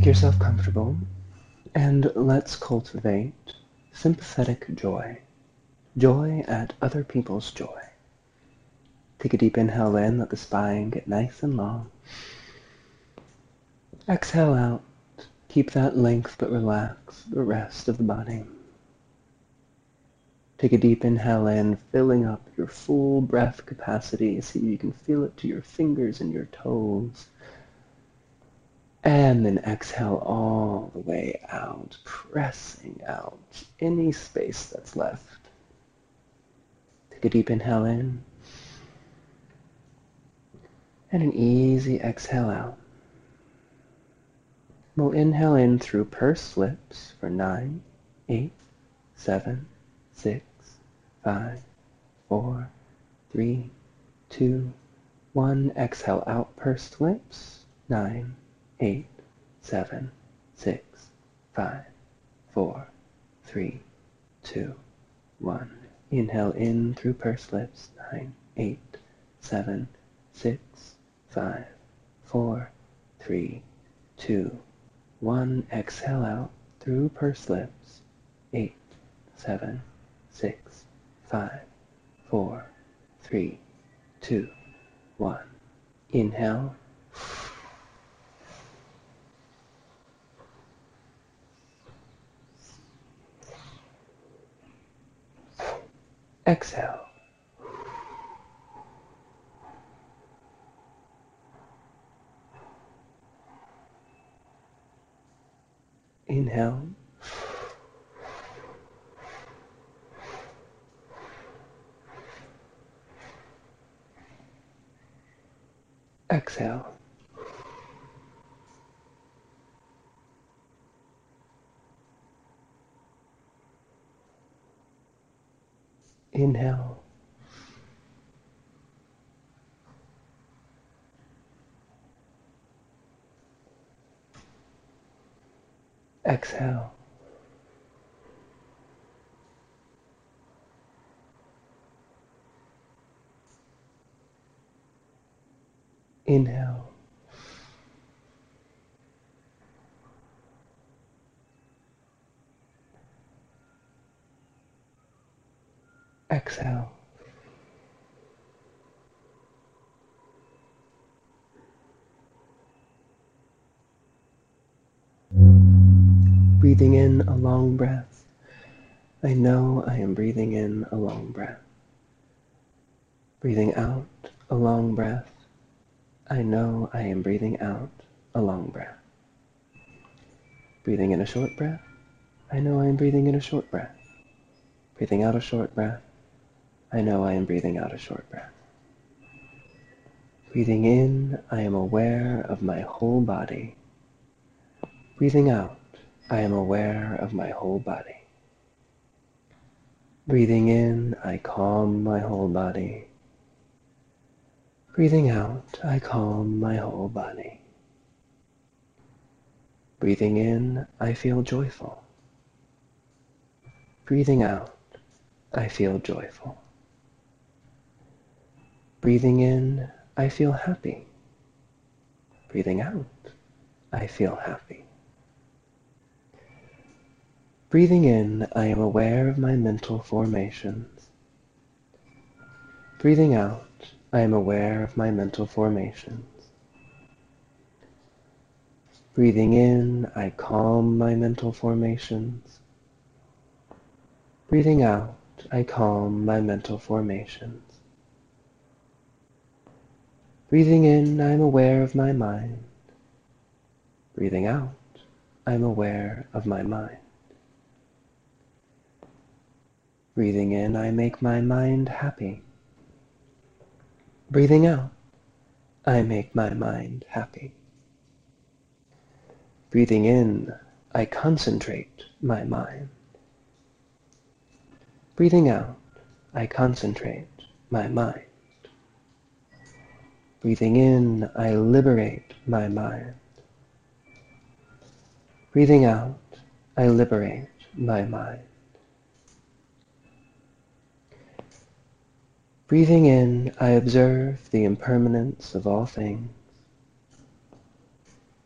Make yourself comfortable and let's cultivate sympathetic joy. Joy at other people's joy. Take a deep inhale in, let the spine get nice and long. Exhale out. Keep that length but relax the rest of the body. Take a deep inhale in, filling up your full breath capacity so you can feel it to your fingers and your toes. And then exhale all the way out, pressing out any space that's left. Take a deep inhale in. And an easy exhale out. We'll inhale in through pursed lips for nine, eight, seven, six, five, four, three, two, one. Exhale out pursed lips. Nine, eight, seven, six, five, four, three, two, one. Inhale in through pursed lips. Nine, eight, seven, six, five, four, three, two, one. Exhale out through pursed lips. Eight, seven, six, five, four, three, two, one. Inhale. Exhale. Inhale. Exhale. Inhale. Exhale. Inhale. Exhale. Breathing in a long breath. I know I am breathing in a long breath. Breathing out a long breath. I know I am breathing out a long breath. Breathing in a short breath. I know I am breathing in a short breath. Breathing out a short breath. I know I am breathing out a short breath. Breathing in, I am aware of my whole body. Breathing out, I am aware of my whole body. Breathing in, I calm my whole body. Breathing out, I calm my whole body. Breathing in, I feel joyful. Breathing out, I feel joyful. Breathing in, I feel happy. Breathing out, I feel happy. Breathing in, I am aware of my mental formations. Breathing out, I am aware of my mental formations. Breathing in, I calm my mental formations. Breathing out, I calm my mental formations. Breathing in, I am aware of my mind. Breathing out, I am aware of my mind. Breathing in, I make my mind happy. Breathing out, I make my mind happy. Breathing in, I concentrate my mind. Breathing out, I concentrate my mind. Breathing in, I liberate my mind. Breathing out, I liberate my mind. Breathing in, I observe the impermanence of all things.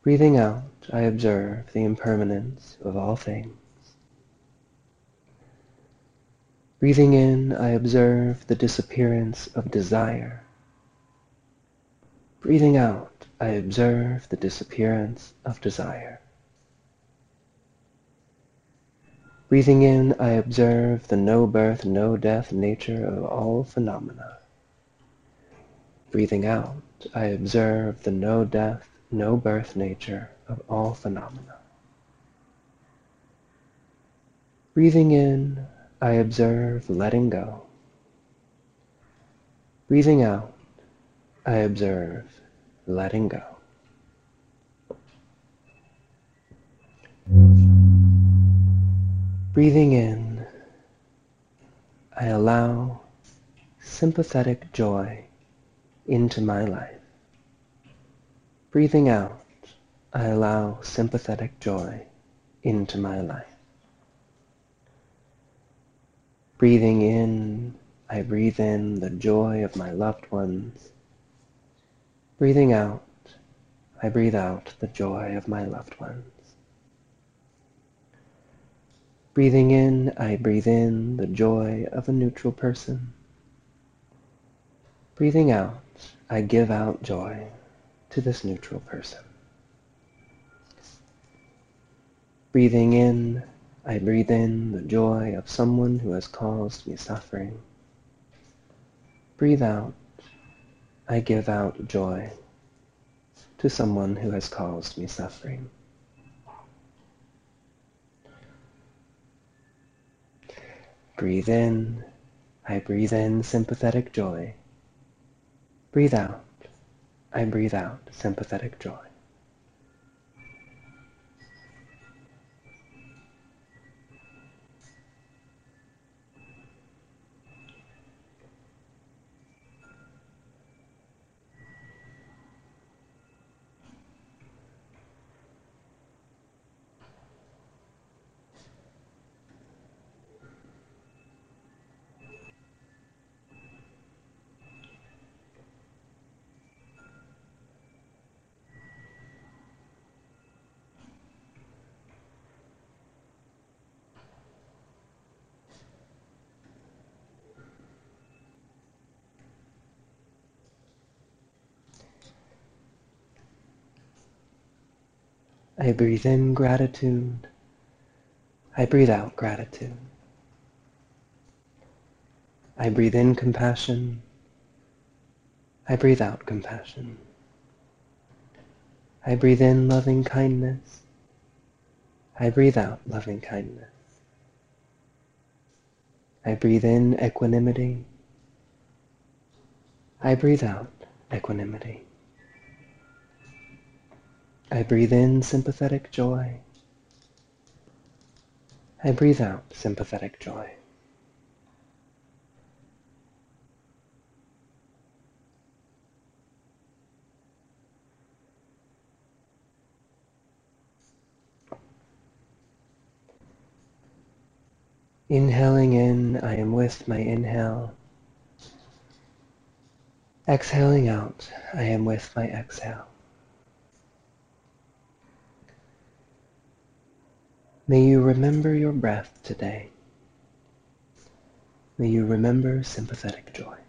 Breathing out, I observe the impermanence of all things. Breathing in, I observe the disappearance of desire. Breathing out, I observe the disappearance of desire. Breathing in, I observe the no birth, no death nature of all phenomena. Breathing out, I observe the no death, no birth nature of all phenomena. Breathing in, I observe letting go. Breathing out, I observe letting go. Breathing in, I allow sympathetic joy into my life. Breathing out, I allow sympathetic joy into my life. Breathing in, I breathe in the joy of my loved ones. Breathing out, I breathe out the joy of my loved ones. Breathing in, I breathe in the joy of a neutral person. Breathing out, I give out joy to this neutral person. Breathing in, I breathe in the joy of someone who has caused me suffering. Breathe out. I give out joy to someone who has caused me suffering. Breathe in. I breathe in sympathetic joy. Breathe out. I breathe out sympathetic joy. I breathe in gratitude. I breathe out gratitude. I breathe in compassion. I breathe out compassion. I breathe in loving kindness. I breathe out loving kindness. I breathe in equanimity. I breathe out equanimity. I breathe in sympathetic joy. I breathe out sympathetic joy. Inhaling in, I am with my inhale. Exhaling out, I am with my exhale. May you remember your breath today. May you remember sympathetic joy.